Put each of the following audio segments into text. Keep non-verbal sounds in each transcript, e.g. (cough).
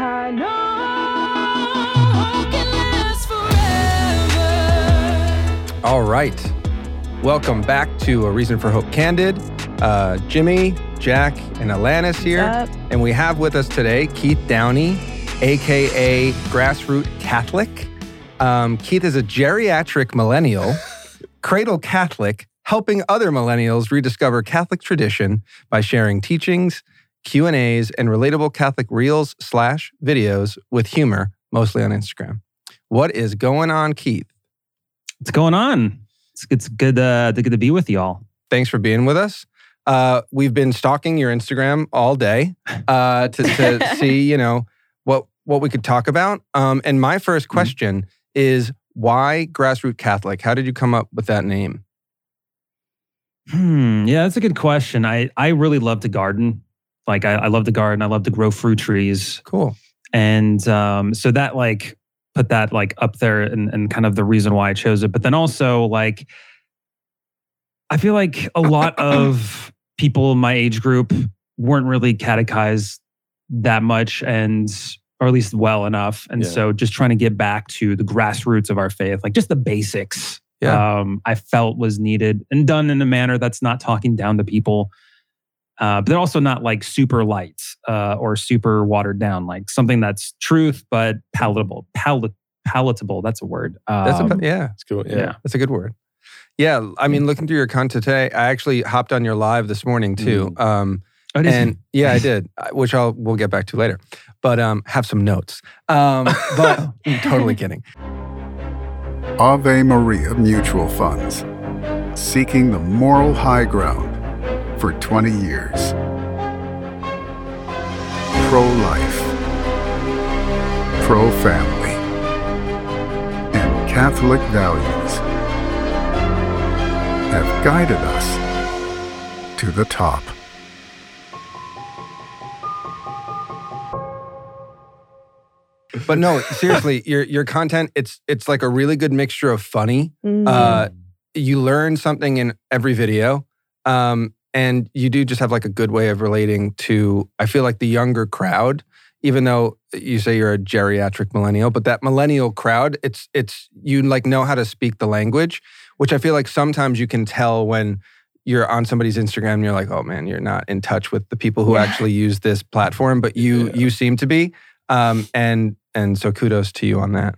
I know can last forever. All right. Welcome back to A Reason for Hope Candid. Uh, Jimmy, Jack, and Alanis here. Up. And we have with us today Keith Downey, AKA Grassroot Catholic. Um, Keith is a geriatric millennial, (laughs) cradle Catholic, helping other millennials rediscover Catholic tradition by sharing teachings, Q&As, and relatable Catholic reels slash videos with humor, mostly on Instagram. What is going on, Keith? What's going on? It's, it's good, uh, to, good to be with y'all. thanks for being with us. Uh, we've been stalking your Instagram all day uh, to, to (laughs) see, you know, what what we could talk about. Um, and my first question is, why Grassroot Catholic? How did you come up with that name? Hmm. Yeah, that's a good question. I, I really love to garden. Like I, I love the garden. I love to grow fruit trees. Cool. And um, so that like put that like up there and, and kind of the reason why I chose it. But then also like I feel like a lot (coughs) of people in my age group weren't really catechized that much and or at least well enough. And Yeah. so just trying to get back to the grassroots of our faith, like just the basics. Yeah. Um, I felt was needed and done in a manner that's not talking down to people. Uh, but they're also not like super light uh, or super watered down, like something that's truth but palatable. Palat- palatable. That's a word. That's Um, a, yeah, It's cool. Yeah. yeah. that's a good word. Yeah, I mean, looking through your content today, I actually hopped on your live this morning too. Um, Oh, did you? yeah, I did, which I'll we'll get back to later. But um, have some notes. Um, but (laughs) I'm totally kidding. Ave Maria Mutual Funds, seeking the moral high ground for 20 years. Pro life, pro family, and Catholic values have guided us to the top. But no, seriously, (laughs) your your content it's it's like a really good mixture of funny. Mm. Uh, you learn something in every video, um, and you do just have like a good way of relating to. I feel like the younger crowd, even though you say you're a geriatric millennial, but that millennial crowd, it's it's you like know how to speak the language, which I feel like sometimes you can tell when you're on somebody's Instagram and you're like, oh man, you're not in touch with the people who Yeah. actually use this platform, but you Yeah. you seem to be. Um, and and so kudos to you on that.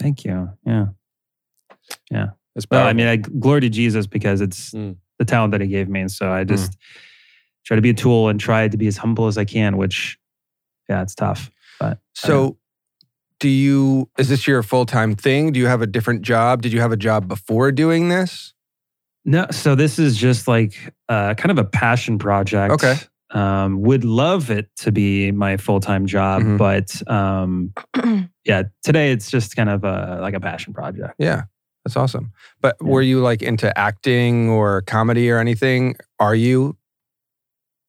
Thank you. Yeah. It's Well, I mean, I glory to Jesus because it's Mm. The talent that he gave me. And so I just try to be a tool and try to be as humble as I can, which, yeah, it's tough. But So, do you? Is this your full time thing? Do you have a different job? Did you have a job before doing this? no, so this is just like uh, kind of a passion project. Okay. Um, would love it to be my full time job, Mhm. but um, (clears throat) yeah, today it's just kind of a, like a passion project. Yeah, that's awesome. But Yeah. were you like into acting or comedy or anything? Are you?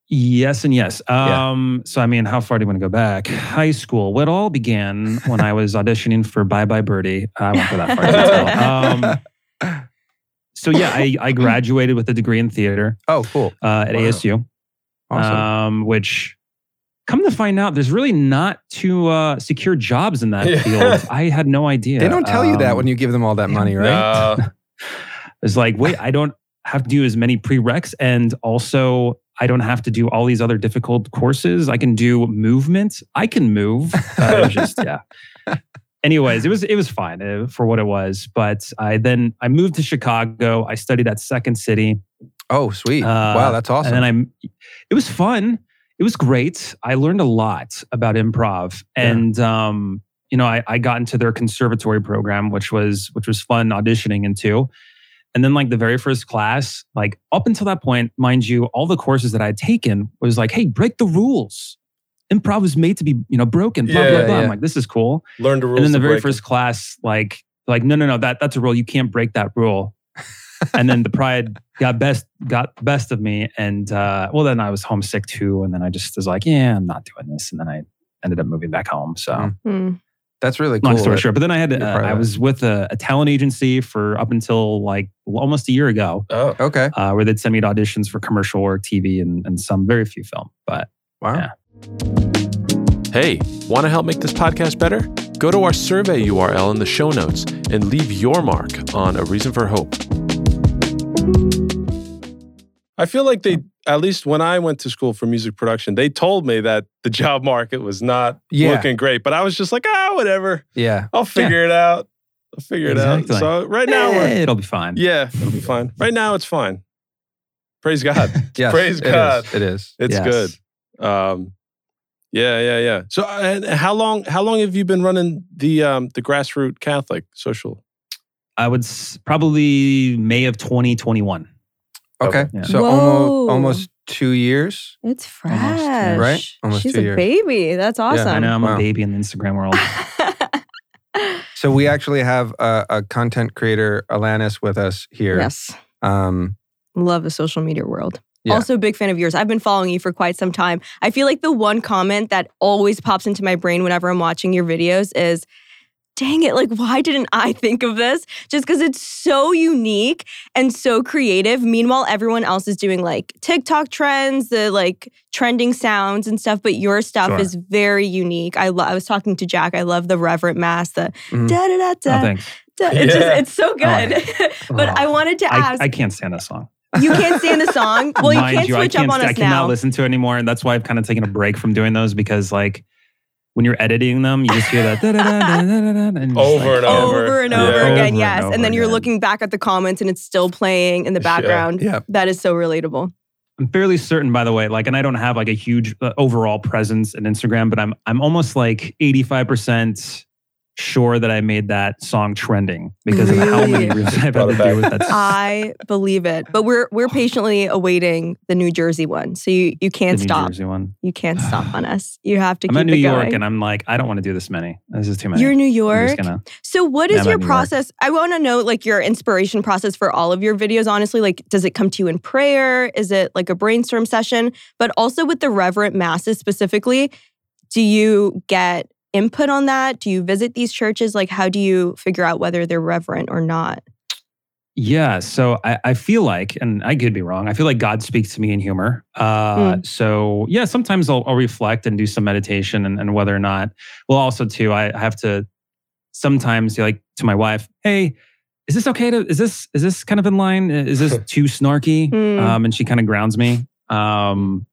Yes and yes. Yeah. Um, So, I mean, how far do you want to go back? High school. Well, it all began (laughs) when I was auditioning for Bye Bye Birdie. I won't go that far. Um, (laughs) so, yeah, I, I graduated with a degree in theater Oh, cool. uh, at Wow. ASU, Awesome. um, which come to find out, there's really not too uh, secure jobs in that Yeah. field. (laughs) I had no idea. they don't tell you that Um, when you give them all that money, right? No. (laughs) (laughs) It's like, wait, I don't have to do as many prereqs. And also, I don't have to do all these other difficult courses. I can do movement. I can move. Uh, just, yeah. Anyways, it was it was fine uh, for what it was. But I then I moved to Chicago. I studied at Second City. Oh, sweet. Uh, wow, that's awesome. And then I, it was fun. It was great. I learned a lot about improv, Yeah. and um, you know, I, I got into their conservatory program, which was which was fun auditioning into. And then, like the very first class, like up until that point, mind you, all the courses that I had taken was like, "Hey, break the rules. Improv is made to be, you know, broken." Blah Yeah, blah blah. yeah. I'm like, "This is cool." Learn the rules. and then the very first class, like, like no, no, no, that that's a rule. You can't break that rule. And then the pride got best got the best of me, and uh, well, then I was homesick too, and then I just was like, yeah, I'm not doing this, and then I ended up moving back home. So Mm. That's really cool. long story that- short, but then I had you're uh, I was with a, a talent agency for up until like almost a year ago, Oh. Okay. uh, where they'd send me to auditions for commercial work, TV, and, and some very few film. But Wow. Yeah. Hey, want to help make this podcast better? Go to our survey URL in the show notes and leave your mark on A Reason for Hope. I feel like they, at least when I went to school for music production, they told me that the (laughs) job market was not Yeah. looking great. But I was just like, ah, whatever. Yeah. I'll figure it out. I'll figure Exactly. it out. So right now, Eh, we're, it'll be fine. yeah, it'll be fine. Right now, it's fine. Praise (laughs) God. Yes, Praise it is. God. It is. It's Yes. good. Um, yeah, yeah, yeah. So, and how long? How long have you been running the um, the grassroots Catholic social? I would s- probably May of 2021. Okay. Yeah. So Whoa. almost almost two years. It's fresh. Almost, yeah. Right? Almost She's two a years. baby. That's awesome. I know I'm Wow. a baby in the Instagram world. (laughs) So we actually have a, a content creator, Alanis, with us here. yes. Um, Love the social media world. Yeah. Also, big fan of yours. I've been following you for quite some time. I feel like the one comment that always pops into my brain whenever I'm watching your videos is, dang it, like, why didn't I think of this? Just because it's so unique and so creative. Meanwhile, everyone else is doing like TikTok trends, the like trending sounds and stuff, but your stuff Sure. is very unique. I, lo- I was talking to Jack. I love the reverent mass, the da da da Oh, da. thanks. da. It's just, it's so good. (laughs) but Oh. I wanted to ask, I can't stand this song. you can't stand the song? (laughs) Well, you can't you, switch I can't, up on st- us I cannot now. listen to it anymore, and that's why I've kind of taken a break from doing those because, like, when you're editing them, you just hear that da-da-da-da-da-da-da, and you're just Over like, and over. over and Yeah. over Over again, and yes. over And then you're again. looking back at the comments and it's still playing in the Yeah. background. yeah. That is so relatable. I'm fairly certain, by the way, like, and I don't have like a huge uh, overall presence in Instagram, but I'm I'm almost like 85% sure that I made that song trending because of how many (laughs) Really? I've had to it back. do with that. song. I believe it. But we're we're patiently awaiting the New Jersey one. So you, you can't New stop. Jersey one. You can't stop on (sighs) us. You have to I'm keep at New it York, going. and I'm like, I don't want to do this many. This is too many. You're New I'm York. just gonna. So what is Yeah, your at New York. process? I want to know like your inspiration process for all of your videos honestly. Like does it come to you in prayer? Is it like a brainstorm session? But also with the reverent masses specifically, do you get input on that? Do you visit these churches? Like how do you figure out whether they're reverent or not? Yeah, so I, I feel like, and I could be wrong. I feel like God speaks to me in humor. Uh, Hmm. So yeah, sometimes I'll, I'll reflect and do some meditation, and, and whether or not. Well, also too, I have to sometimes be like to my wife, "Hey, is this okay to? Is this is this kind of in line? Is this (laughs) too snarky?" Hmm. Um, and she kind of grounds me. Um,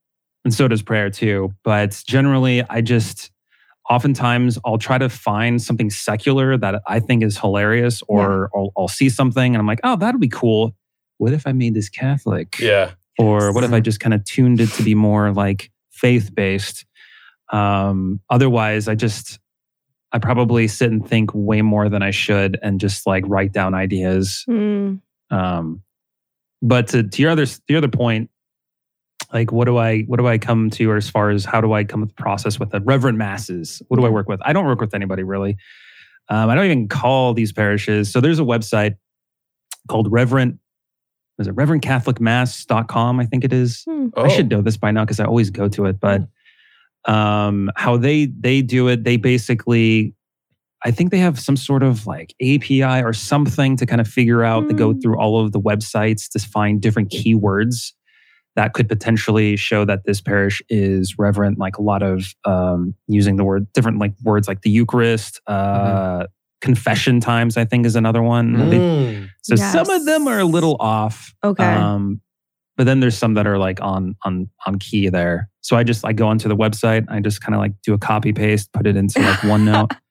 and so does prayer too. But generally, I just oftentimes I'll try to find something secular that I think is hilarious, or I'll, I'll see something and I'm like, oh, that'd be cool. What if I made this Catholic? Yeah. Or what if I just kind of tuned it to be more like faith based? Um, otherwise, I just, I probably sit and think way more than I should and just like write down ideas. Hmm. Um, but to, to your other to your other point, like what do I what do I come to or as far as how do I come with the process with the reverend masses? What do I work with? I don't work with anybody really. Um, I don't even call these parishes. So there's a website called Reverend is it reverentcatholicmass.com, I think it is. Hmm. Oh. I should know this by now because I always go to it. But um, how they they do it, they basically, I think they have some sort of like API or something to kind of figure out. to go Mm. through all of the websites to find different keywords that could potentially show that this parish is reverent. Like a lot of um, using the word different like words like the Eucharist. Uh, Confession times, I think, is another one. They- Mm. so some of them are a little off. Okay. Um, but then there's some that are like on on on key there. So I just I go onto the website, I just kind of like do a copy paste, put it into like OneNote, (laughs)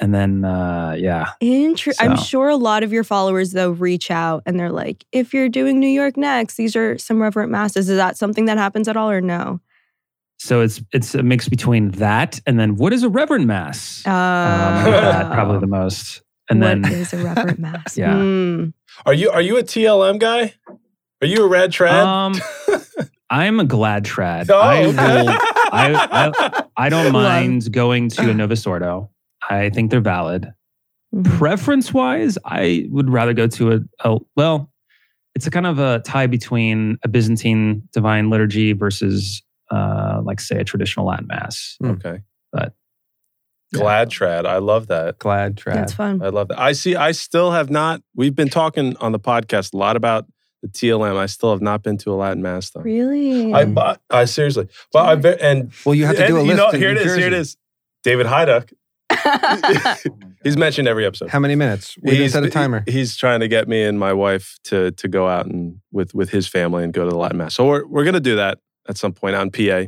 and then uh, yeah, Inter- I'm sure a lot of your followers though reach out and they're like, if you're doing New York next, these are some reverent masses. Is that something that happens at all or no? so it's it's a mix between that and then what is a reverend mass? Uh, um, that probably the most, and what then is a reverent (laughs) mass? Yeah. Hmm. Are you are you a TLM guy? Are you a rad trad? um, I'm a glad trad. (laughs) Oh, I will. I, I don't mind going to a Novus Ordo. I think they're valid. Mhm. preference wise, I would rather go to a, a well, it's a kind of a tie between a Byzantine divine liturgy versus uh like say a traditional Latin mass. okay. But- glad trad. I love that. Glad trad. That's fun. I love that. I see. I still have not. We've been talking on the podcast a lot about the TLM. I still have not been to a Latin mass though. Really? I, but I seriously, but I ve- and Well, you have to do a list. You know, in here it is. New is. Here it is. David Hyduck. (laughs) He's mentioned every episode. How many minutes? We He's- set a timer. He's trying to get me and my wife to to go out and with with his family and go to the Latin mass. So we're we're gonna do that at some point on PA.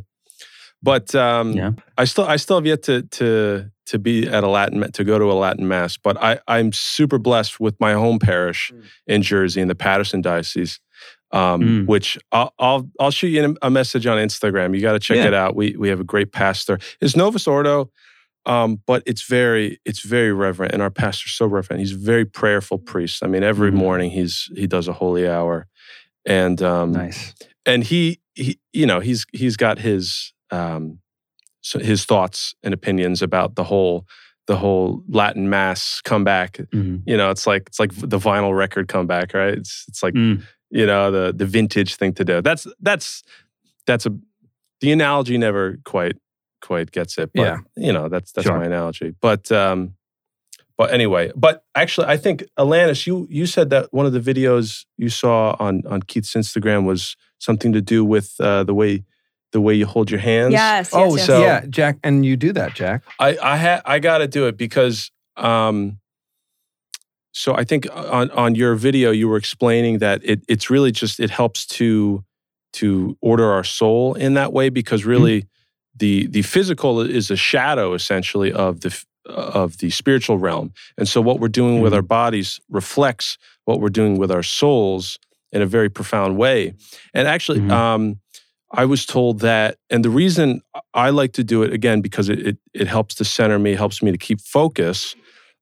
But um, Yeah. I still I still have yet to to to be at a Latin to go to a Latin mass. But I I'm super blessed with my home parish Mm. in Jersey in the Paterson diocese. Um, Mm. Which I'll, I'll I'll shoot you a message on Instagram. You got to check Yeah. it out. We we have a great pastor. It's Novus Ordo, um, but it's very it's very reverent, and our pastor's so reverent. He's a very prayerful priest. I mean, every Mhm. morning he's he does a holy hour, and um, Nice. and he he you know he's he's got his um so his thoughts and opinions about the whole the whole Latin mass comeback. Mhm. You know, it's like it's like the vinyl record comeback, right? It's it's like Mm. you know the the vintage thing to do. That's that's that's a the analogy never quite quite gets it. But Yeah. you know that's that's Sure. my analogy. But um but anyway, but actually I think Alanis, you you said that one of the videos you saw on on Keith's Instagram was something to do with uh, the way the way you hold your hands. yes. Oh, yes, yes. so- yeah, Jack, and you do that, Jack. I I had I got to do it because um so I think on on your video you were explaining that it it's really just it helps to to order our soul in that way because really the the physical is a shadow essentially of the of the spiritual realm and so what we're doing with Mhm. our bodies reflects what we're doing with our souls in a very profound way and actually Mhm. um I was told that, and the reason I like to do it again because it it, it helps to center me, helps me to keep focus.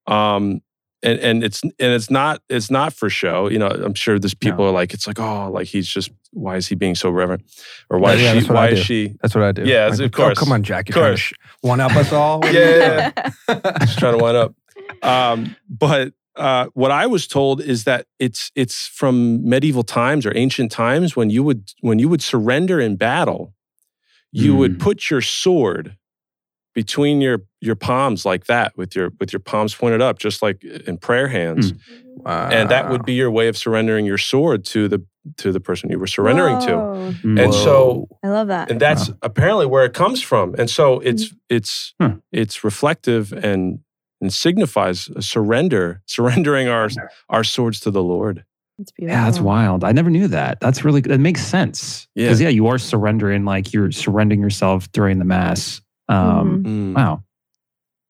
Um, and and it's and it's not it's not for show. You know, I'm sure there's people No. are like it's like oh like he's just why is he being so reverent or why Yeah, yeah, is she why is she That's what I do. Yeah, Like, of course. Oh, come on, Jack. You're trying to one up us all. Yeah, just trying to wind up. Um, but uh, what I was told is that it's it's from medieval times or ancient times when you would when you would surrender in battle, you would Mm. put your sword between your your palms like that with your with your palms pointed up, just like in prayer hands, Wow. and that would be your way of surrendering your sword to the to the person you were surrendering to. Whoa. Mm. And so I love that. and that's apparently where it comes from and so it's it's Huh. it's reflective and and signifies a surrender (laughs) surrendering our our swords to the lord That's beautiful. Yeah, that's wild. I never knew that. That's really that makes sense. Yeah. Because yeah, you are surrendering, like you're surrendering yourself during the mass. Um, Mhm. Wow,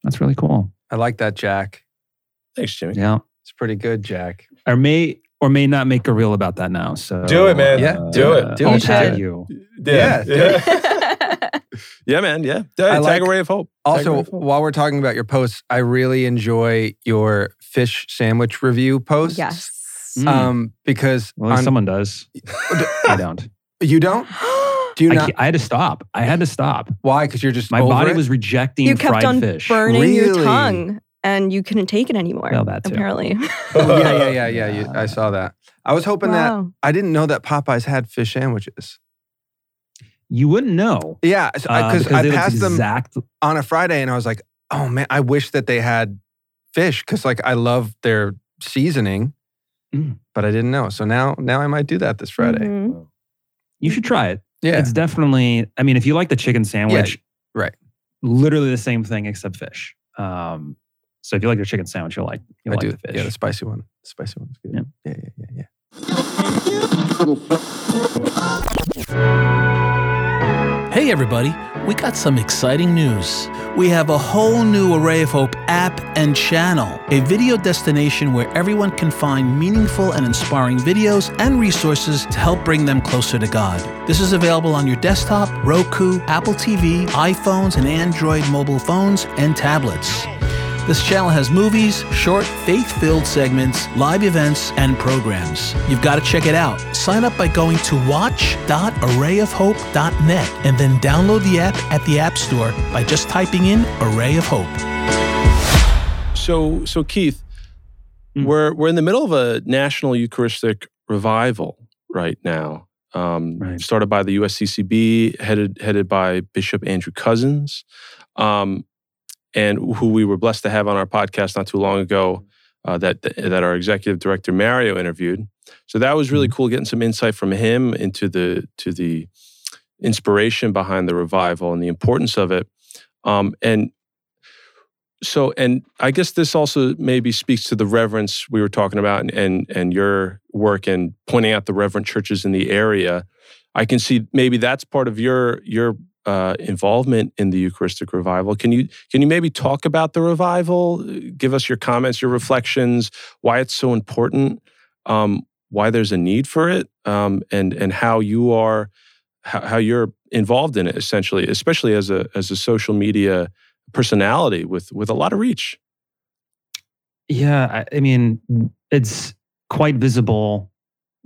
that's really cool. I like that, Jack. thanks jimmy Yeah, It's pretty good, Jack. or may or may not make a reel about that now. So Do it, man. Yeah, do it. Do I'll it. tag you. Yeah, do yeah, yeah (laughs) man yeah I tag like- Array of Hope Also, of hope. while we're talking about your posts, I really enjoy your fish sandwich review posts. yes. Mm. Um, because Well, on- someone does. (laughs) I don't. you don't. (gasps) (gasps) (gasps) Do you I, not? ca- I had to stop. I had to stop. Why? Because you're just My over body it? was rejecting you kept fried on fish. burning your tongue and you couldn't take it anymore. Well, that too. apparently. Oh, (laughs) yeah, yeah, yeah, yeah. You, I saw that. I was hoping that. I didn't know that Popeyes had fish sandwiches. You wouldn't know Yeah, uh, because because I they look passed them exact. on a Friday, and I was like, "Oh man, I wish that they had fish because like I love their seasoning, Mm. but I didn't know. So now, now I might do that this Friday. Mhm. You should try it. Yeah, It's definitely. I mean, if you like the chicken sandwich, right. Literally the same thing except fish. Um, so if you like your chicken sandwich, you'll like you'll I like do. the fish. Yeah, the spicy one. The spicy one's good. Yeah. Yeah, yeah, yeah, yeah. (laughs) Hey, everybody, we got some exciting news. We have a whole new Array of Hope app and channel, a video destination where everyone can find meaningful and inspiring videos and resources to help bring them closer to God. This is available on your desktop, Roku, Apple TV, iPhones, and Android mobile phones and tablets. This channel has movies, short, faith filled segments, live events, and programs. You've got to check it out. Sign up by going to watch.arrayofhope.net and then download the app at the App Store by just typing in Array of Hope. so so keith Mm. we're we're in the middle of a national eucharistic revival right now um, Right. started by the usccb headed headed by bishop andrew Cozzens um, and who we were blessed to have on our podcast not too long ago uh, that that our executive director mario interviewed so that was really cool getting some insight from him into the to the inspiration behind the revival and the importance of it. Um, and so, and I guess this also maybe speaks to the reverence we were talking about and, and, and your work and pointing out the reverend churches in the area. I can see maybe that's part of your your uh, involvement in the Eucharistic revival. Can you can you maybe talk about the revival? Give us your comments, your reflections, why it's so important, um, why there's a need for it, um, and and how you are how, how you're involved in it essentially, especially as a as a social media personality with with a lot of reach. Yeah, I, I mean, it's quite visible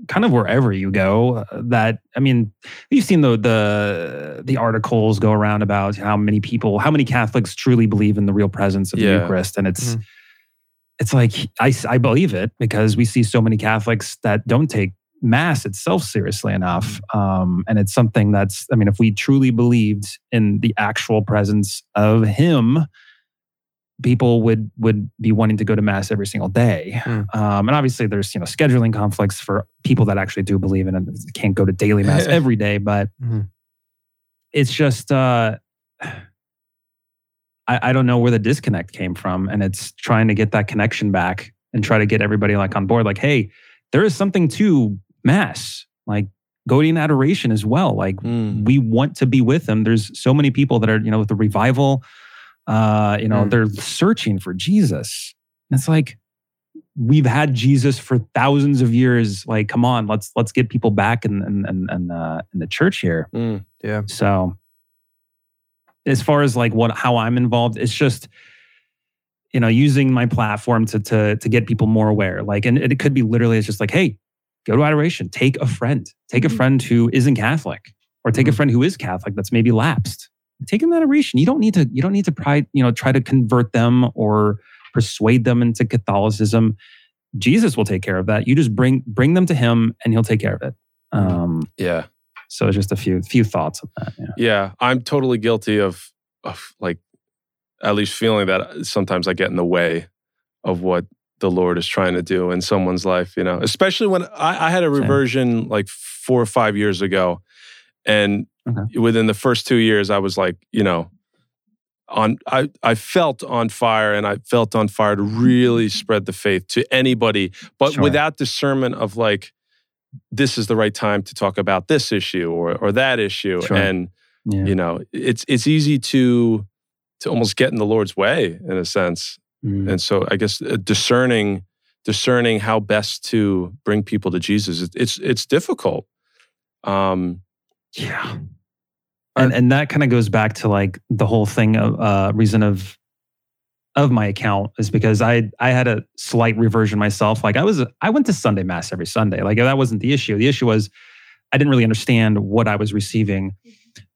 kind of wherever you go uh, that i mean you've seen the the the articles go around about how many people how many catholics truly believe in the real presence of Yeah. the eucharist and it's Mhm. it's like I, I believe it because we see so many catholics that don't take mass itself seriously enough um, and it's something that's i mean if we truly believed in the actual presence of him people would would be wanting to go to mass every single day Mm. um, and obviously there's you know scheduling conflicts for people that actually do believe in it can't go to daily mass (laughs) every day but Mhm. it's just uh I, I don't know where the disconnect came from and it's trying to get that connection back and try to get everybody like on board like hey there is something to mass like going in adoration as well like Mm. we want to be with them there's so many people that are you know with the revival uh you know Mm. they're searching for jesus and it's like we've had jesus for thousands of years like come on let's let's get people back in in in, in, uh, in the church here Mm. Yeah. so as far as like what how i'm involved it's just you know using my platform to to to get people more aware like and it could be literally it's just like hey go to adoration take a friend take a Mhm. friend who isn't catholic or take a Mhm. friend who is catholic that's maybe lapsed take them to adoration you don't need to you don't need to pride you know try to convert them or persuade them into catholicism jesus will take care of that you just bring bring them to him and he'll take care of it um Yeah. so just a few few thoughts on that yeah Yeah, I'm totally guilty of of like at least feeling that sometimes I get in the way of what the Lord is trying to do in someone's life, you know. Especially when I, I had a Same. reversion like four or five years ago. And Okay. within the first two years, I was like, you know, on I, I felt on fire and I felt on fire to really spread the faith to anybody, but Sure. without discernment of like, this is the right time to talk about this issue or or that issue. Sure. And yeah you know it's it's easy to to almost get in the lord's way in a sense Mm. and so i guess uh, discerning discerning how best to bring people to jesus it's it's difficult um Yeah. And and that kind of goes back to like the whole thing of uh reason of of my account is because I I had a slight reversion myself. Like I was I went to Sunday mass every Sunday. Like that wasn't the issue. The issue was I didn't really understand what I was receiving.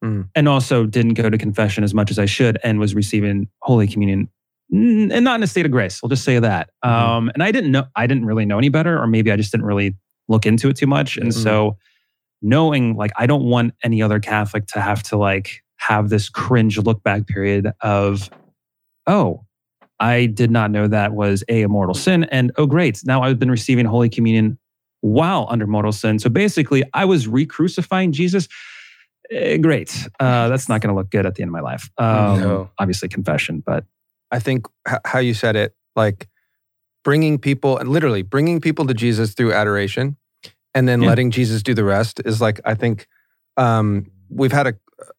Mm. And also didn't go to confession as much as I should and was receiving Holy Communion mm, and not in a state of grace. I'll just say that. Mhm. Um, and I didn't know, I didn't really know any better, or maybe I just didn't really look into it too much. And Mhm. so knowing like I don't want any other Catholic to have to like have this cringe look back period of, oh, I did not know that was a, a mortal sin. And oh, great. Now I've been receiving Holy Communion while under mortal sin. So basically, I was re crucifying Jesus. Eh, great. Uh, that's not going to look good at the end of my life. Um, No. Obviously, confession, but I think h- how you said it, like bringing people, literally bringing people to Jesus through adoration, and then Yeah. letting Jesus do the rest is like I think um, we've had a,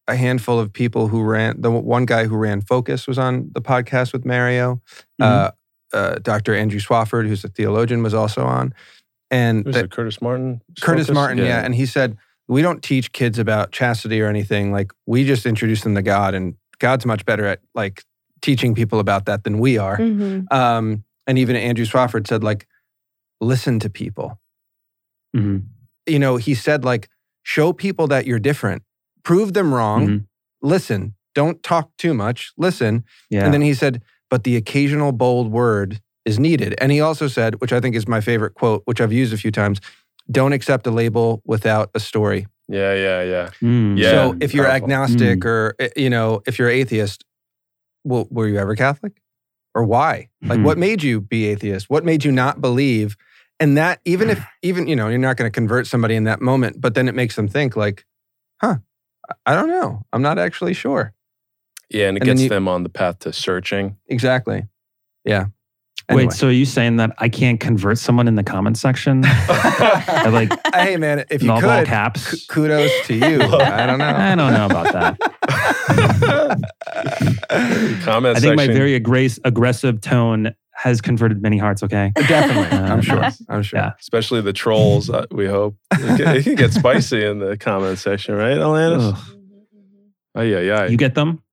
a handful of people who ran. The one guy who ran Focus was on the podcast with Mario. Uh, uh, Dr. Andrew Swafford, who's a theologian, was also on, and who's the- it curtis martin Curtis Focus? Martin, yeah. And he said, We don't teach kids about chastity or anything. Like, we just introduce them to God, and God's much better at like teaching people about that than we are. Mhm. Um, and even Andrew Swafford said, like, listen to people. Mhm. You know, he said, like, show people that you're different, prove them wrong, Mhm. listen, don't talk too much, listen. yeah. And then he said, but the occasional bold word is needed. And he also said, which I think is my favorite quote, which I've used a few times don't accept a label without a story. yeah yeah yeah Mm. Yeah. so if you're powerful. agnostic or, eh, you know, if you're atheist, well, were you ever Catholic? Or why? Like, Mhm. what made you be atheist? What made you not believe? And that even if (sighs) even you know you're not going to convert somebody in that moment, but then it makes them think like, huh, I- I don't know. I'm not actually sure. Yeah, and it And gets you- them on the path to searching. Exactly. Yeah. Anyway. Wait, so are you saying that I can't convert someone in the comment section? (laughs) I like (laughs) hey man, if you all, all could, caps. k- kudos to you. I don't know. I don't know about that. (laughs) Comment I think my very aggra- aggressive tone has converted many hearts. Okay. (laughs) Definitely, I'm Uh, sure. I'm sure. Yeah. especially the trolls. Uh, we hope it can, it can get (laughs) spicy in the comment section, right, Alanis? Ugh. Oh yeah, yeah. You get them?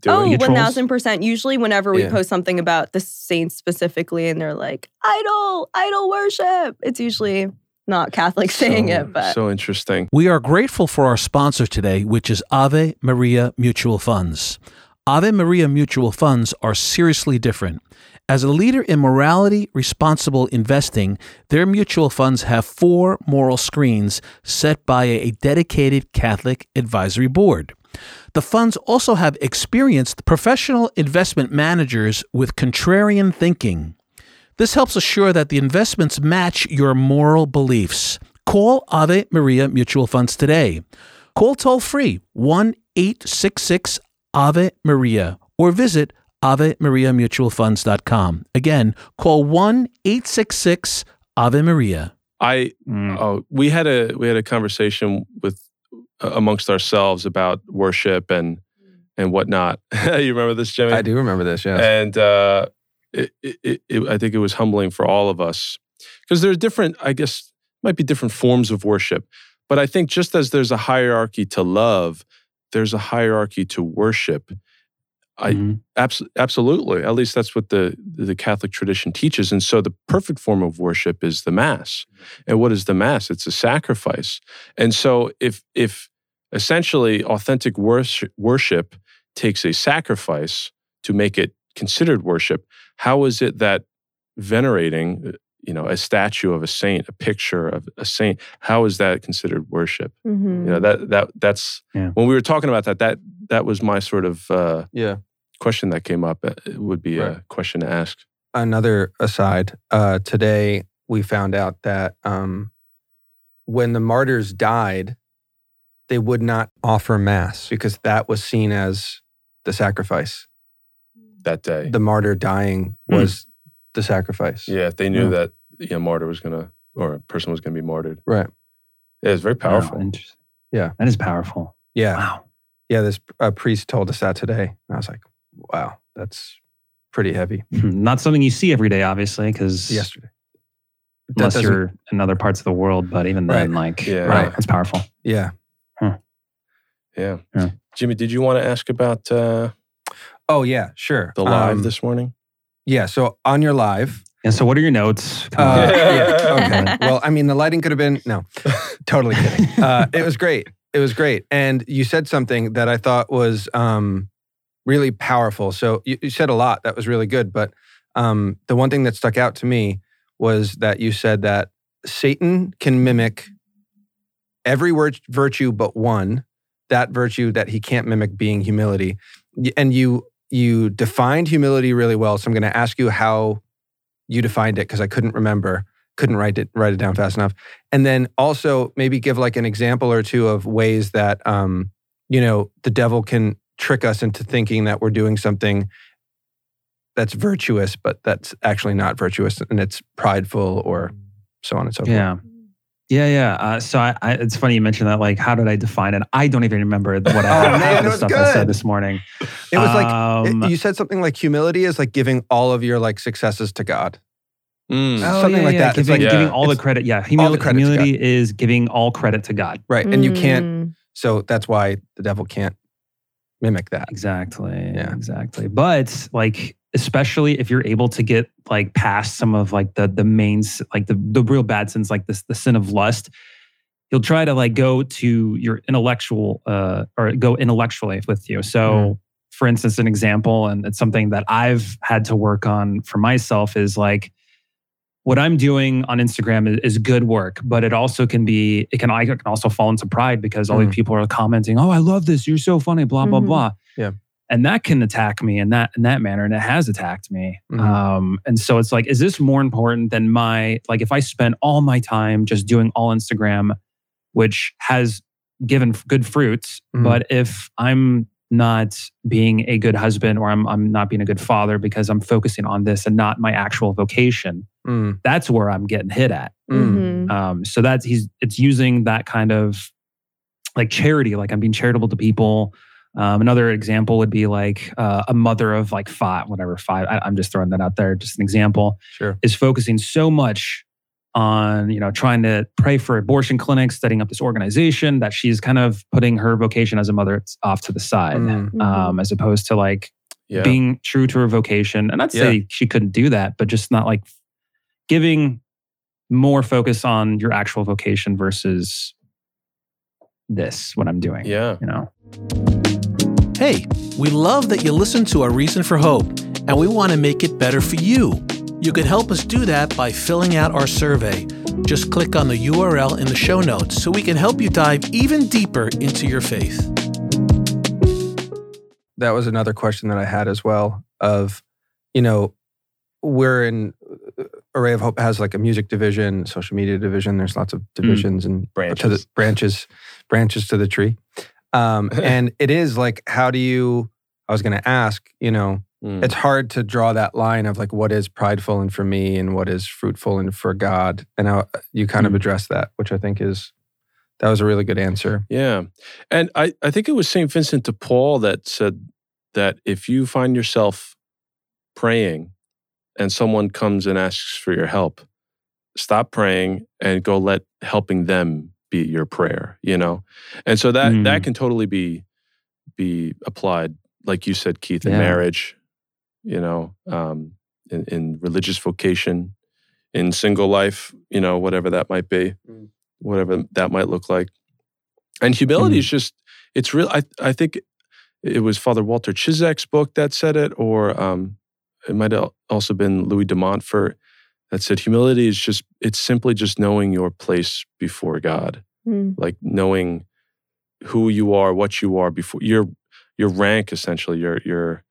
Do oh, it. get one trolls? thousand percent. Usually, whenever we Yeah. post something about the saints specifically, and they're like idol, idol worship, it's usually not Catholics saying so, it, but so interesting. We are grateful for our sponsor today, which is Ave Maria Mutual Funds. Ave Maria Mutual Funds are seriously different. As a leader in morality responsible investing, their mutual funds have four moral screens set by a dedicated Catholic advisory board. The funds also have experienced professional investment managers with contrarian thinking. This helps assure that the investments match your moral beliefs. Call Ave Maria Mutual Funds today. Call toll free 1 866 Ave Maria or visit AveMariaMutualFunds.com. Again, call 1 866 Ave Maria. I Mm. oh, we had a we had a conversation with uh, amongst ourselves about worship and and whatnot. (laughs) you remember this, Jimmy? I do remember this. Yes. and uh, it, it, it, it- I think it was humbling for all of us because there are different, I guess, might be different forms of worship. But I think just as there's a hierarchy to love, there's a hierarchy to worship. I- Mhm. Abs- absolutely. At least that's what the the Catholic tradition teaches. And so the perfect form of worship is the Mass. And what is the Mass? It's a sacrifice. And so if if essentially authentic worship, worship takes a sacrifice to make it considered worship, how is it that venerating, you know, a statue of a saint, a picture of a saint, how is that considered worship? Mhm. You know, that that that's Yeah. when we were talking about that. That that was my sort of uh, yeah. question that came up. Uh, It would be Right. a question to ask. Another aside. Uh, today we found out that um, when the martyrs died, they would not offer mass because that was seen as the sacrifice. that day. The martyr dying Hmm. was the sacrifice. yeah, if they knew Yeah. that yeah, martyr was gonna or a person was gonna be martyred. Right. Yeah, it's very powerful. Wow, interesting. Yeah. That is powerful. Yeah. Wow. Yeah. This uh, priest told us that today. And I was like, wow, that's pretty heavy. (laughs) Not something you see every day, obviously, because Yesterday. That unless you're in other parts of the world. But even then, like, Yeah. wow, Right. that's powerful. Yeah. Yeah. Yeah. Jimmy, did you want to ask about uh, Oh, yeah, sure. the live Um, this morning? Yeah. So on your live, And so, what are your notes? Uh, yeah. Okay. (laughs) Well, I mean, the lighting could have been no, totally kidding. Uh, it was great. It was great, and you said something that I thought was um, really powerful. So you, you said a lot that was really good, but um, the one thing that stuck out to me was that you said that Satan can mimic every word, virtue but one, that virtue that he can't mimic being humility. And you you defined humility really well. So I'm going to ask you how you defined it because I couldn't remember, couldn't write it write it down fast enough. And then also maybe give like an example or two of ways that um, you know the devil can trick us into thinking that we're doing something that's virtuous, but that's actually not virtuous and it's prideful or so on and so forth. Yeah. Yeah, yeah. Uh, so I, I, it's funny you mentioned that. Like, how did I define it? I don't even remember (laughs) what I Oh, half man, the was stuff I said this morning. It was like Um, it- you said something like humility is like giving all of your like successes to God. Mm. oh, something yeah, like yeah, that. It's Giving, like- giving Yeah. all the credit. Yeah, all the humility, credit to humility is giving all credit to God. Right. And you can't Mm. so that's why the devil can't mimic that. Exactly. Yeah. Exactly. But like, especially if you're able to get like past some of like the the main like the the real bad sins, like this the sin of lust, you'll try to like go to your intellectual uh or go intellectually with you. So. Mhm. For instance, an example, and it's something that I've had to work on for myself is like what I'm doing on Instagram is, is good work, but it also can be, it can, I can also fall into pride because all Mm. these people are commenting, oh, I love this. You're so funny, blah, blah, Mhm. blah. Yeah. And that can attack me in that in that manner and it has attacked me Mhm. um and so it's like is this more important than my like if i spend all my time just doing all instagram which has given good fruits Mhm. but if i'm not being a good husband or I'm, I'm not being a good father because i'm focusing on this and not my actual vocation Mm, that's where i'm getting hit at mm, Mhm. um, so that's he's it's using that kind of like charity, like I'm being charitable to people. Um, another example would be like uh, a mother of like five, whatever five. I, I'm just throwing that out there, just an example. Sure. Is focusing so much on you know trying to pray for abortion clinics, setting up this organization that she's kind of putting her vocation as a mother off to the side, Mm. Mhm. um, as opposed to like Yeah. being true to her vocation. And to say she couldn't do that, but just not like giving more focus on your actual vocation versus this, what I'm doing. yeah. You know? Hey, we love that you listen to our Reason for Hope, and we want to make it better for you. You can help us do that by filling out our survey. Just click on the URL in the show notes so we can help you dive even deeper into your faith. that was another question that I had as well. Of, you know, we're in uh, Array of Hope has like a music division, social media division. There's lots of hmm. divisions and to the Branches. branches, branches to the tree. Um, (laughs) and it is like, how do you? I was going to ask. You know, Mm. it's hard to draw that line of like what is prideful and for me and what is fruitful and for God. And how you kind of Mm. address that, which I think is that was a really good answer. Yeah. And I, I think it was St. Vincent de Paul that said that if you find yourself praying and someone comes and asks for your help, stop praying and go let helping them be your prayer, you know? And so that that Mm. can totally be be applied, like you said, Keith, in Yeah. marriage, you know, um, in, in religious vocation, in single life, you know, whatever that might be, Mm. whatever that might look like. And humility Mm. is just, it's real. I, I think it was Father Walter Ciszek's book that said it, or um, it might have also been Louis de Montfort that said humility is just, it's simply just knowing your place before God, Mm. like knowing who you are, what you are before your, your rank, essentially, your, your,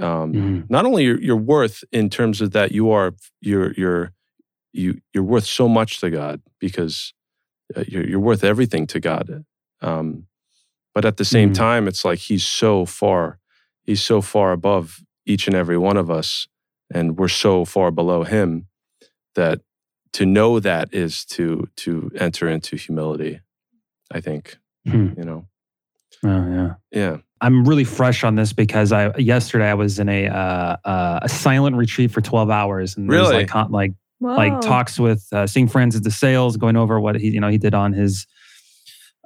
um, Mhm. not only your, your worth in terms of that you are you're you're you you're worth so much to God because uh, you're you're worth everything to God. Um, but at the same Mm. time, it's like He's so far, He's so far above each and every one of us, and we're so far below Him that to know that is to to enter into humility. I think Hmm. you know. Oh, yeah. Yeah. I'm really fresh on this because I yesterday I was in a uh, uh, a silent retreat for 12 hours and there was, Really? like con- like Whoa. like talks with uh, Francis de Sales, going over what he you know he did on his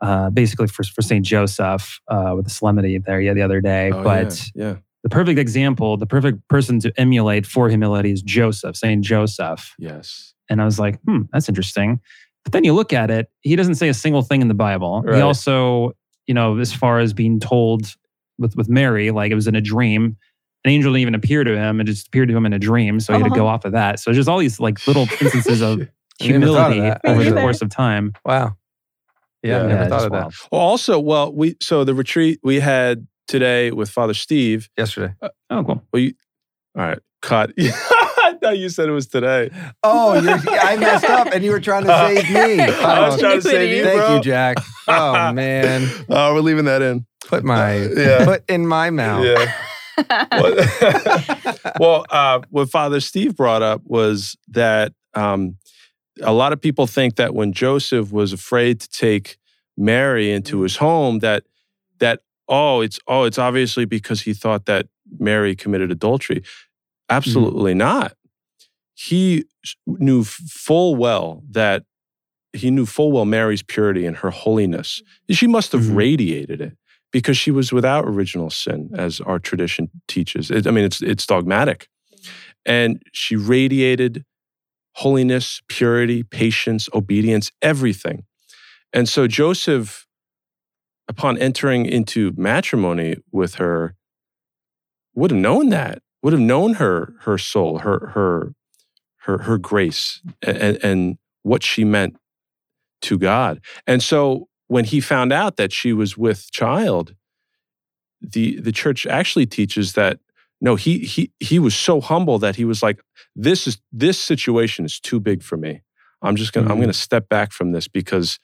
uh, basically for for St. Joseph uh, with the solemnity there yeah the other day. Oh, but yeah. yeah. The perfect example, the perfect person to emulate for humility is Joseph, St. Joseph. Yes. And I was like, hmm, that's interesting. But then you look at it, he doesn't say a single thing in the Bible. Right. He also, you know, as far as being told with, with Mary, like it was in a dream, an angel didn't even appear to him. It just appeared to him in a dream. So he had to Uh-huh. go off of that. So just all these like little (laughs) instances of I never thought of humility over the course of time. Wow. Yeah, Yeah. I never it's thought of that wild. Well, also, well, we so the retreat we had today with Father Steve. yesterday. Oh, cool. Well, you, all right, cut. (laughs) I thought you said it was today. Oh, you're, I messed up, and you were trying to save me. (laughs) I was Oh, trying to save you, Thank bro. you, Jack. Oh (laughs) man, Oh, we're leaving that in. put my Yeah. put in my mouth. Yeah. Well, well, uh, what Father Steve brought up was that um, a lot of people think that when Joseph was afraid to take Mary into his home, that that oh, it's oh, it's obviously because he thought that Mary committed adultery. Absolutely not. He knew full well that he knew full well Mary's purity and her holiness. She must have Mhm. radiated it because she was without original sin, as our tradition teaches. It, I mean, it's it's dogmatic, and she radiated holiness, purity, patience, obedience, everything. And so Joseph, upon entering into matrimony with her, would have known that, would have known her her soul, her her her her grace, and, and what she meant to God. And so when he found out that she was with child, the the church actually teaches that no, he he he was so humble that he was like, this is this situation is too big for me. I'm just gonna I'm Mhm. gonna step back from this because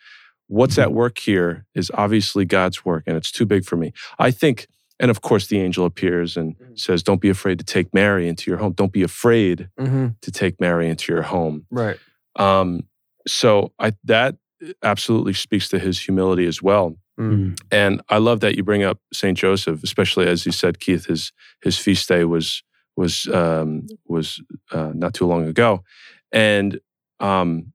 what's at work here is obviously God's work and it's too big for me. I think, and of course the angel appears and says, Don't be afraid to take Mary into your home. Don't be afraid hmm to take Mary into your home. Right. Um, so I that absolutely speaks to his humility as well. Mm. And I love that you bring up Saint Joseph, especially as you said, Keith. His his feast day was was um, was uh, not too long ago, and um,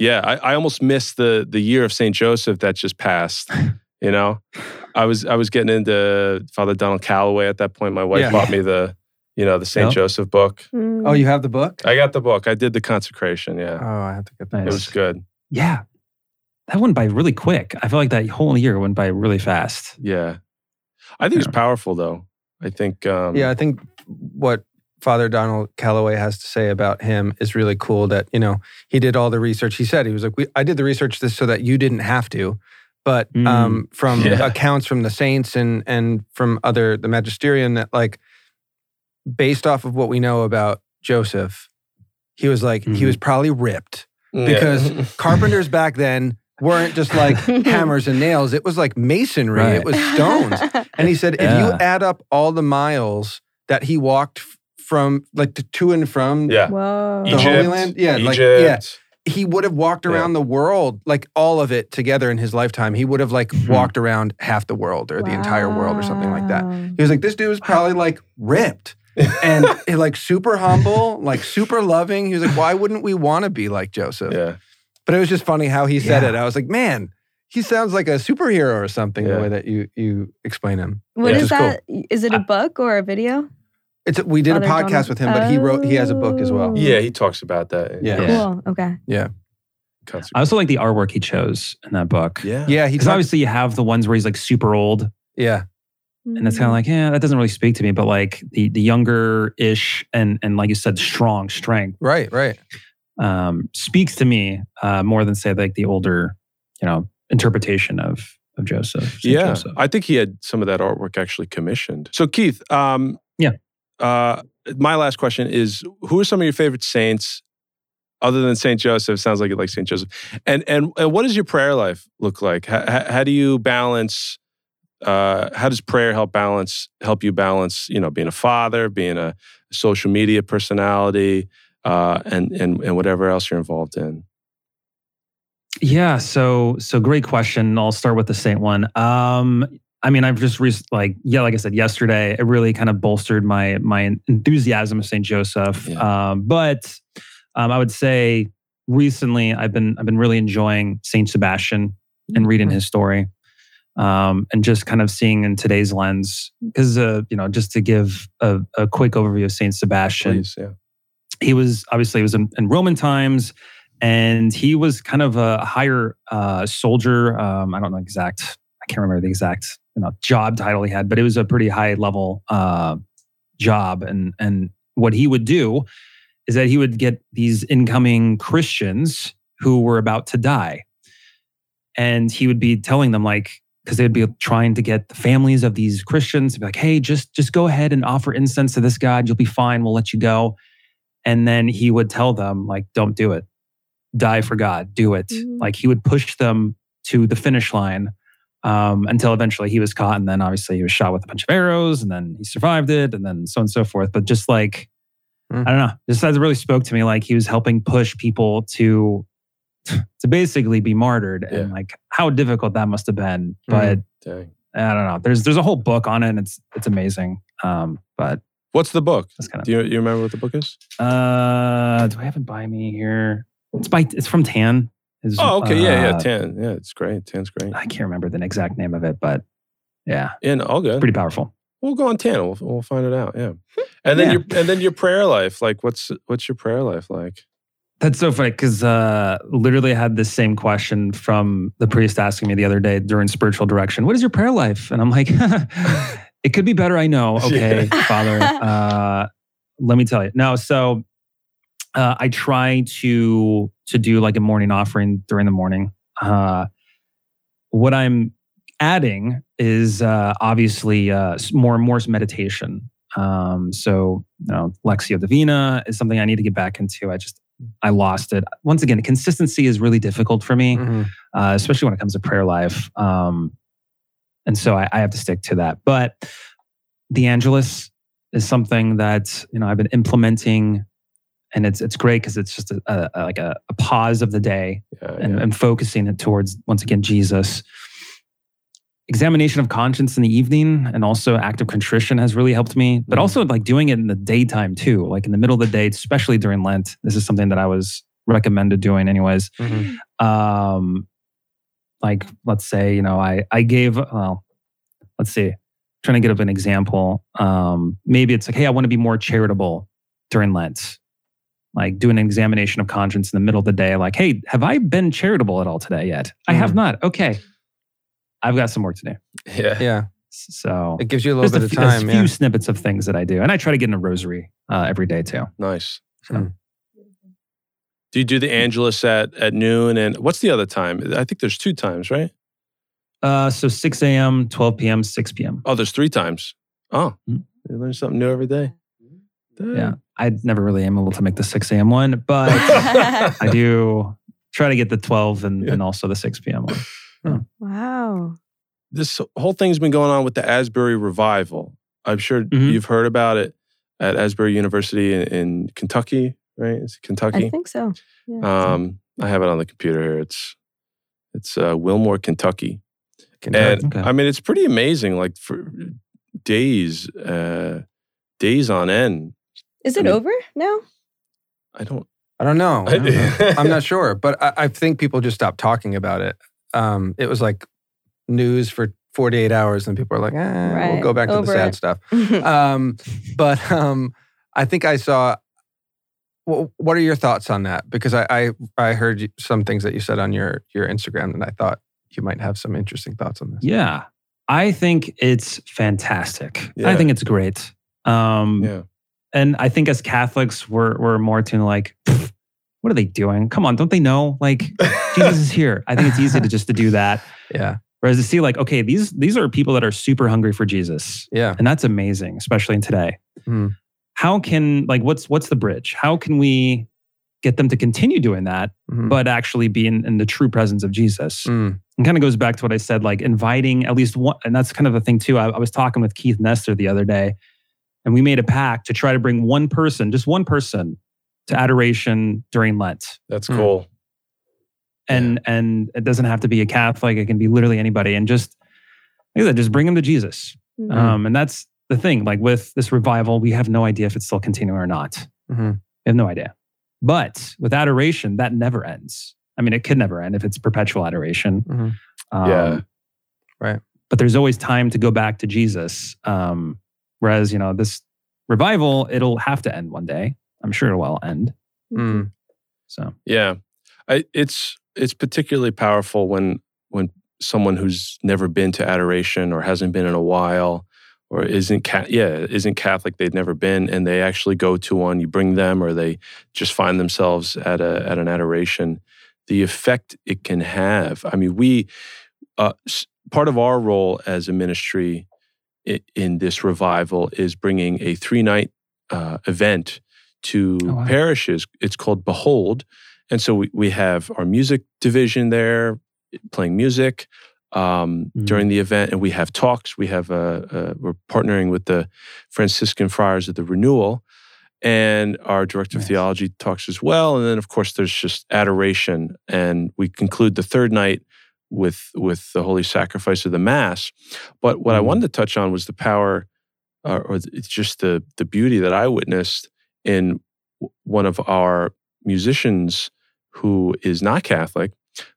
yeah, I, I almost missed the the year of Saint Joseph that just passed. (laughs) You know, I was I was getting into Father Donald Calloway at that point. My wife Yeah. bought me the you know the Saint Yep. Joseph book. Mm. Oh, you have the book? I got the book. I did the consecration. Yeah, Oh, I have to get that. it was good. Yeah. That went by really quick. I feel like that whole year went by really fast. Yeah, I think it's powerful though. I think um, Yeah, I think what Father Donald Calloway has to say about him is really cool. That you know he did all the research. He said he was like, we, "I did the research this so that you didn't have to." But Mm. um, from Yeah. accounts from the saints and and from other the magisterium, that like based off of what we know about Joseph, he was like he Mhm. was probably ripped Yeah. because (laughs) carpenters back then weren't just like (laughs) hammers and nails. It was like masonry. Right. It was stones. And he said, if you add up all the miles that he walked from, like to, to and from yeah. Whoa. The Holy Land? Yeah, like- Egypt. he would have walked Yeah. around the world, like all of it together in his lifetime. He would have like Mhm. walked around half the world or the entire world or something like that. He was like, this dude was probably like ripped (laughs) and eh, like super humble, like super loving. He was like, why wouldn't we want to be like Joseph? Yeah. But it was just funny how he said Yeah. it. I was like, man, he sounds like a superhero or something Yeah. the way that you you explain him. What Yeah. is Which is cool. that? Is it a book or a video? It's we did a podcast Donald- with him, but he wrote he has a book as well. Yeah, he talks about that. Yeah. Yeah. Cool. Okay. concert. I also like the artwork he chose in that book. Yeah. Yeah, he Because talked, obviously you have the ones where he's like super old yeah. and it's kind of like, yeah, that doesn't really speak to me. But like the the younger ish and and like you said, strong strength Right, right. um, speaks to me uh, more than say like the older, you know, interpretation of of Joseph. Saint Yeah. Joseph. I think he had some of that artwork actually commissioned. So Keith, um, Yeah. Uh, my last question is: Who are some of your favorite saints, other than Saint Joseph? Sounds like you like Saint Joseph. And and and what does your prayer life look like? How, how, do you balance? Uh, how does prayer help balance help you balance? You know, being a father, being a social media personality, uh, and and and whatever else you're involved in. Yeah, so so great question. I'll start with the saint one. Um, I mean, I've just re- like yeah, like I said yesterday, it really kind of bolstered my my enthusiasm of Saint Joseph. Yeah. Um, but um, I would say recently, I've been I've been really enjoying Saint Sebastian and reading his story, um, and just kind of seeing in today's lens. Because uh, you know, just to give a, a quick overview of Saint Sebastian, Please, yeah. he was obviously he was in, in Roman times, and he was kind of a higher uh, soldier. Um, I don't know exact. I can't remember the exact you know, job title he had, but it was a pretty high level uh, job. And and what he would do is that he would get these incoming Christians who were about to die, and he would be telling them like because they'd be trying to get the families of these Christians to be like, hey, just just go ahead and offer incense to this God. You'll be fine. We'll let you go. And then he would tell them, like, don't do it. Die for God. Do it. Mhm. Like he would push them to the finish line um, until eventually he was caught. And then obviously he was shot with a bunch of arrows and then he survived it and then so on and so forth. But just like, Hmm. I don't know, just that really spoke to me. Like he was helping push people to to basically be martyred and like how difficult that must have been. But Dang. I don't know. There's there's a whole book on it and it's it's amazing. Um, but What's the book? kind Do you, you remember what the book is? uh do I have it by me here? It's by it's from Tan. Is, Oh, okay. Yeah, yeah. uh, Tan. Yeah, it's great. Tan's great. I can't remember the exact name of it, but yeah, And all good. pretty powerful. We'll go on Tan. We'll, we'll find it out. Yeah. (laughs) And then Yeah. your and then your prayer life. Like, what's what's your prayer life like? That's so funny because uh, literally I had this same question from the priest asking me the other day during spiritual direction. What is your prayer life? And I'm like, (laughs) it could be better. I know. (laughs) Okay, Father. Uh, let me tell you. No, so uh, I try to to do like a morning offering during the morning. Uh, what I'm adding is uh, obviously uh, more and more meditation. Um, so, you know, Lectio Divina is something I need to get back into. I just, I lost it. Once again, consistency is really difficult for me, Mhm. uh, especially when it comes to prayer life. Um, and so I, I have to stick to that. But the Angelus is something that you know I've been implementing, and it's it's great because it's just a, a, like a, a pause of the day Yeah, and, yeah. and focusing it towards once again Jesus. Examination of conscience in the evening and also act of contrition has really helped me, but Mhm. also like doing it in the daytime too, like in the middle of the day, especially during Lent. This is something that I was recommended doing, anyways. Mhm. Um, like let's say you know I I gave well, let's see, trying to get up an example. Um, maybe it's like hey, I want to be more charitable during Lent like doing an examination of conscience in the middle of the day like hey have i been charitable at all today yet i have Mhm. not okay i've got some work to do yeah. Yeah. so It gives you a little just a bit of time. a few Yeah. snippets of things that i do and i try to get in a rosary uh, every day too Nice. Hmm. Do you do the Angelus at at noon? And what's the other time? I think there's two times, right? uh, so 6 a.m 12 p.m 6 p.m Oh, there's three times. Oh, Mhm. you learn something new every day. Yeah i never really am able to make the 6 a.m one but (laughs) i do try to get the 12 and, Yeah. and also the 6 p.m one wow. This whole thing's been going on with the Asbury revival. I'm sure Mhm. you've heard about it at Asbury University in, in Kentucky, right? It's Kentucky. I think so. Um, I have it on the computer here. It's it's uh, Wilmore, Kentucky. Kentucky. And Okay. I mean, it's pretty amazing. Like for days, uh, days on end. Is I it mean- over now? I don't. I don't know. I don't know. (laughs) I'm not sure, but I, I think people just stopped talking about it. Um, it was like news for 48 hours, and people are like, eh, we'll go back to the sad it. stuff. (laughs) Um, but um, I think I saw. Well, what are your thoughts on that? Because I, I I heard some things that you said on your your Instagram, and I thought you might have some interesting thoughts on this. yeah i think it's fantastic Yeah. i think it's great um Yeah. And I think as Catholics, we're we're more to like, what are they doing? Come on, don't they know? Like (laughs) Jesus is here. I think it's easy to just to do that. Yeah, Whereas to see like, okay, these these are people that are super hungry for Jesus, yeah, and that's amazing, especially in today. Hmm. How can like what's what's the bridge? How can we get them to continue doing that, Mhm. but actually be in, in the true presence of Jesus? Mm, And kind of goes back to what I said, like inviting at least one, and that's kind of a thing too. I, I was talking with Keith Nester the other day, and we made a pact to try to bring one person, just one person, to adoration during Lent. That's Hmm. cool. And and it doesn't have to be a Catholic; it can be literally anybody. And just like I said, just bring them to Jesus. Mhm. Um, and that's the thing. Like with this revival, we have no idea if it's still continuing or not. mhm. We have no idea. But with adoration, that never ends. I mean, it could never end if it's perpetual adoration. Mhm. Um, Yeah. Right. But there's always time to go back to Jesus. Um, whereas, you know, this revival, it'll have to end one day. I'm sure it will end. Mm. So, Yeah, I, it's it's particularly powerful when when someone who's never been to adoration or hasn't been in a while or isn't ca- yeah isn't Catholic they've never been and they actually go to one you bring them or they just find themselves at a at an adoration the effect it can have I mean we uh, part of our role as a ministry in this revival is bringing a three night uh, event to Oh, wow. parishes it's called Behold and so we, we have our music division there playing music um, Mhm. during the event, and we have talks. We have uh, uh, we're partnering with the Franciscan Friars of the Renewal, and our director of theology talks as well. And then, of course, there's just adoration, and we conclude the third night with with the holy sacrifice of the Mass. But what I Mhm. wanted to touch on was the power, uh, or it's just the the beauty that I witnessed in one of our musicians who is not Catholic,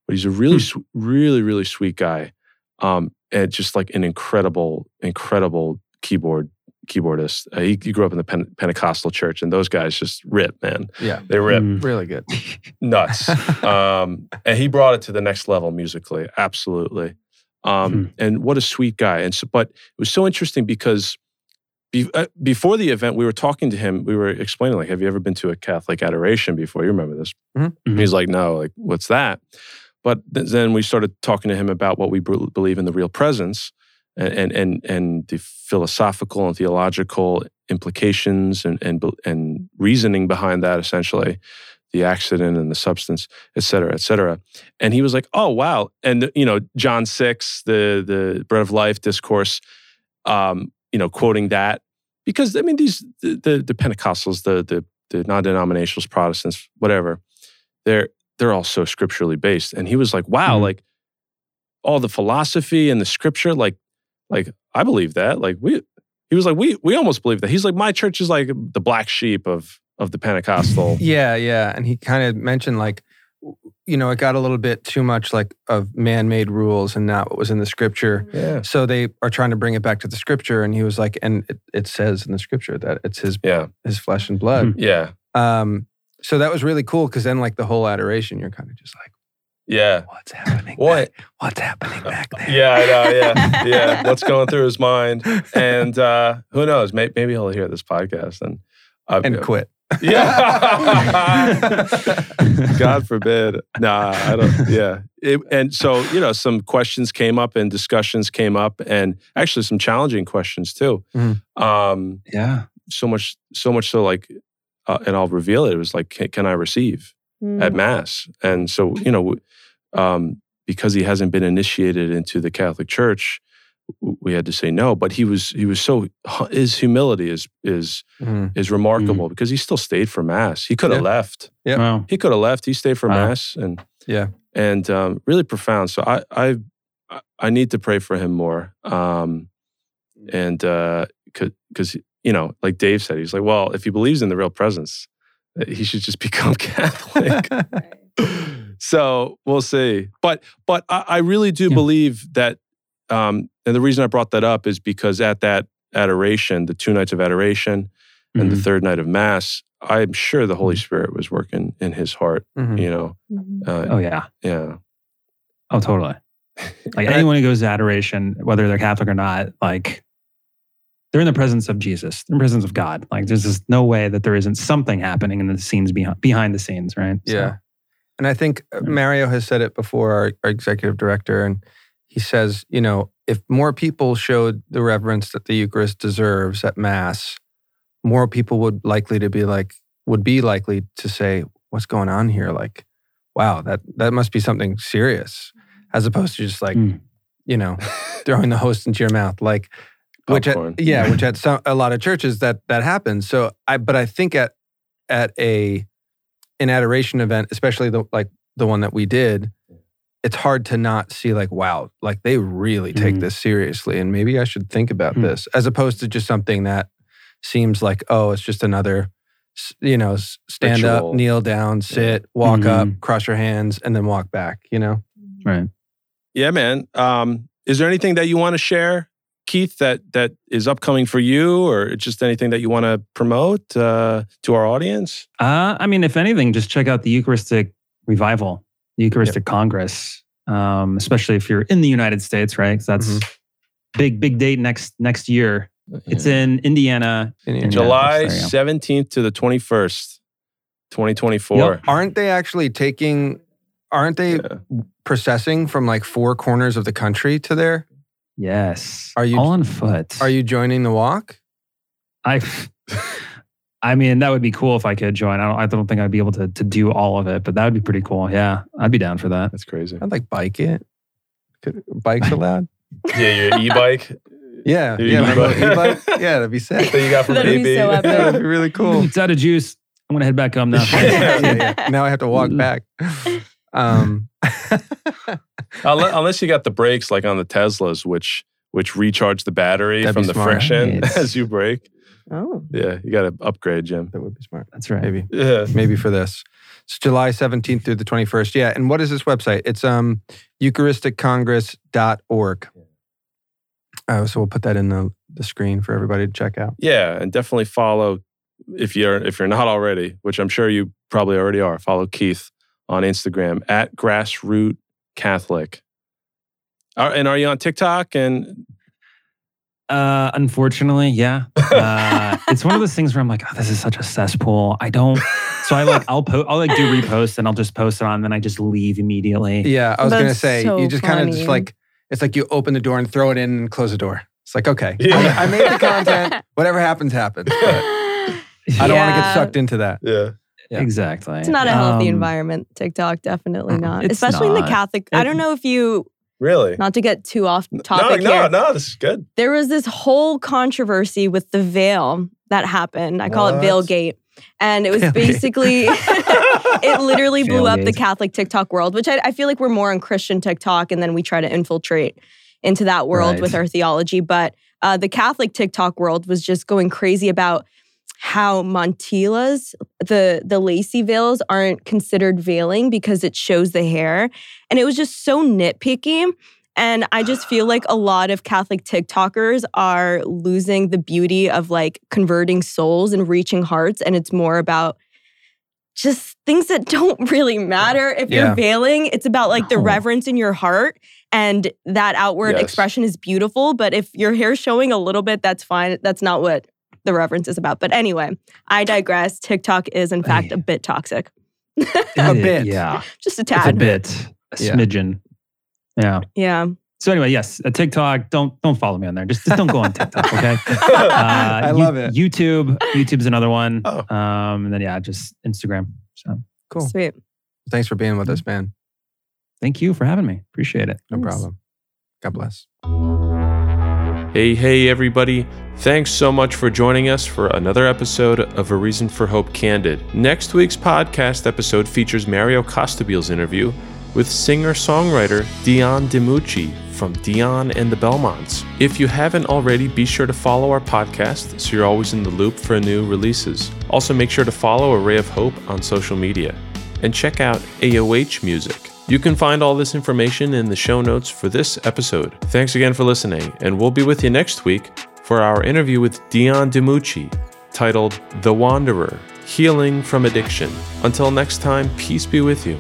but he's a really, Hmm. sw- really, really sweet guy, um, and just like an incredible, incredible keyboard keyboardist. Uh, he, he grew up in the Pen- Pentecostal church, and those guys just rip, man. Yeah, They rip Mm. really good. (laughs) nuts. (laughs) um, and he brought it to the next level musically, absolutely. Um, Hmm. And what a sweet guy. And so, but it was so interesting because be, uh, before the event, we were talking to him. We were explaining, like, have you ever been to a Catholic adoration before? You remember this? Mhm. Mhm. He's like, no. Like, what's that? but th- then we started talking to him about what we bel- believe in the real presence and and and, the philosophical and theological implications and, and and reasoning behind that essentially the accident and the substance et cetera et cetera. And he was like oh wow. And you know john 6 the the bread of life discourse um you know quoting that because i mean these the the, the pentecostals the the the non-denominationals protestants whatever they're they're all so scripturally based. And he was like wow Mhm. like all the philosophy and the scripture like like i believe that. Like we he was like we we almost believe that. He's like my church is like the black sheep of of the pentecostal. (laughs) Yeah, yeah. And he kind of mentioned like, you know, it got a little bit too much like of man-made rules and not what was in the scripture. yeah. So they are trying to bring it back to the scripture, and he was like, and it, it says in the scripture that it's his yeah. his flesh and blood. yeah. Um, so that was really cool because then like the whole adoration, you're kind of just like, yeah what's happening? What? Back? What's happening back there? yeah i know yeah (laughs) yeah what's going through his mind and uh who knows may, maybe he'll hear this podcast and uh, and quit. Yeah. (laughs) God forbid. Nah, I don't. Yeah. It- and so, you know, some questions came up and discussions came up, and actually some challenging questions too. Mhm. Um, Yeah. so much, so much so, like, uh, and I'll reveal it. It was like, can, can I receive at Mass? And so, you know, um, because he hasn't been initiated into the Catholic Church, we had to say no. But he was, he was so his humility is is Mhm. is remarkable because he still stayed for mass. He could have Yeah. left. Yep. Wow. He could have left. He stayed for Wow. mass and Yeah. and um, really profound. So I I I- I need to pray for him more. Um, and uh because you know, like Dave said, he's like, well, if he believes in the real presence, uh, he should just (laughs) become Catholic. (laughs) so we'll see. But but I, I really do Yeah. believe that. Um, and the reason I brought that up is because at that adoration, the two nights of adoration and the Mhm. third night of mass, I'm sure the Holy Spirit was working in his heart. Mhm. You know, uh, Oh yeah. yeah, Oh totally. (laughs) Like anyone who goes to adoration, whether they're Catholic or not, like they're in the presence of Jesus, they're in the presence of God. Like there's just no way that there isn't something happening in the scenes behind behind the scenes, right? So, Yeah. And I think uh, Mario has said it before, our, our executive director, and he says, you know, if more people showed the reverence that the Eucharist deserves at Mass, more people would likely to be like, would be likely to say, what's going on here? Like, wow, that that must be something serious, as opposed to just like, Mm. you know, throwing the host into your mouth, like, which at, yeah, which at (laughs) some a lot of churches that that happens. So I, but I think at at a an adoration event, especially the like the one that we did, it's hard to not see like, wow, like they really take Mm. this seriously, and maybe I should think about Mm. this, as opposed to just something that seems like, oh, it's just another, you know, stand Ritual. up, kneel down, sit, walk up, Mhm. cross your hands, and then walk back. You know, Right. yeah, man. Um, is there anything that you want to share, Keith, that that is upcoming for you, or just anything that you want to promote uh, to our audience? Uh, I mean, if anything, just check out the Eucharistic Revival, the Eucharistic Congress, um, especially if you're in the United States, right? 'Cause that's big, big date next next year. It's in Indiana. In- Yeah. July there you go. seventeenth to the twenty first, twenty twenty four. aren't they actually taking? Aren't they processing from like four corners of the country to there? Yes. Are you- all on foot? Are you joining the walk? I. I mean, that would be cool if I could join. I don't. I don't think I'd be able to to do all of it, but that would be pretty cool. Yeah, I'd be down for that. That's crazy. I'd like bike it. Could, bikes (laughs) allowed? Yeah, your e bike Yeah, Your yeah, my e-bike? e-bike. Yeah, that'd be sick. that you got from That'd be so (laughs) epic. Yeah, that'd be really cool. It's out of juice. I'm gonna head back home now. (laughs) yeah, yeah, yeah. Now I have to walk back. Um, (laughs) (laughs) Unless, unless you got the brakes like on the Teslas, which which recharge the battery That'd from be the smart. friction Right. (laughs) as you brake. Oh. Yeah, you got to upgrade, Jim. that would be smart. That's right. Maybe, Yeah. maybe for this. It's July 17th through the 21st. Yeah. And what is this website? It's um eucharisticcongress.org. Uh, so we'll put that in the, the screen for everybody to check out. Yeah, and definitely follow if you're if you're not already, which I'm sure you probably already are. Follow Keith on Instagram at grassroot Catholic. Are, and are you on TikTok? And Uh, unfortunately, yeah. Uh, it's one of those things where I'm like, oh, this is such a cesspool. I don't. So I like I'll post I'll like do repost and I'll just post it on, and then I just leave immediately. Yeah, I was gonna say so you just kind of just like it's like you open the door and throw it in and close the door. It's like okay, Yeah. I, I made the content. Whatever happens, happens. But (laughs) I don't want to get sucked into that. Yeah. Yeah. Exactly. It's not a healthy Um, environment, TikTok. Definitely Mm-mm. not. Especially in the not. Catholic. I don't know if you, Really? not to get too off no, topic no, here. no. This is good. There was this whole controversy with the veil that happened. I call it What? Veilgate. And it was Veilgate. basically, (laughs) (laughs) it literally blew up the Catholic TikTok world, which I, I feel like we're more on Christian TikTok and then we try to infiltrate into that world Right. with our theology. But uh, the Catholic TikTok world was just going crazy about how mantillas, the the lacy veils, aren't considered veiling because it shows the hair, and it was just so nitpicky. And I just (sighs) feel like a lot of Catholic TikTokers are losing the beauty of like converting souls and reaching hearts, and it's more about just things that don't (laughs) really matter. If Yeah. you're veiling, it's about like the reverence in your heart and that outward Yes. expression is beautiful. But if your hair's showing a little bit, that's fine. That's not what the reverence is about. But anyway, I digress. TikTok is in fact a bit toxic. (laughs) A bit. (laughs) Yeah. Just a It's a tad. bit. A Yeah. smidgen. Yeah. Yeah. So anyway, yes, a TikTok. Don't don't follow me on there. Just, just don't go on TikTok, okay? (laughs) Uh, I you- love it. YouTube. YouTube's another one. Oh. Um, and then yeah, just Instagram. So Cool. Sweet. Thanks for being with us, man. thank you for having me. Appreciate it. No Thanks. problem. God bless. Hey, hey, everybody. Thanks so much for joining us for another episode of A Reason for Hope Candid. Next week's podcast episode features Mario Costabile's interview with singer songwriter Dion DiMucci from Dion and the Belmonts. If you haven't already, be sure to follow our podcast so you're always in the loop for new releases. Also, make sure to follow Array of Hope on social media and check out AOH Music. You can find all this information in the show notes for this episode. Thanks again for listening, and we'll be with you next week for our interview with Dion DiMucci, titled The Wanderer Healing from Addiction. Until next time, peace be with you.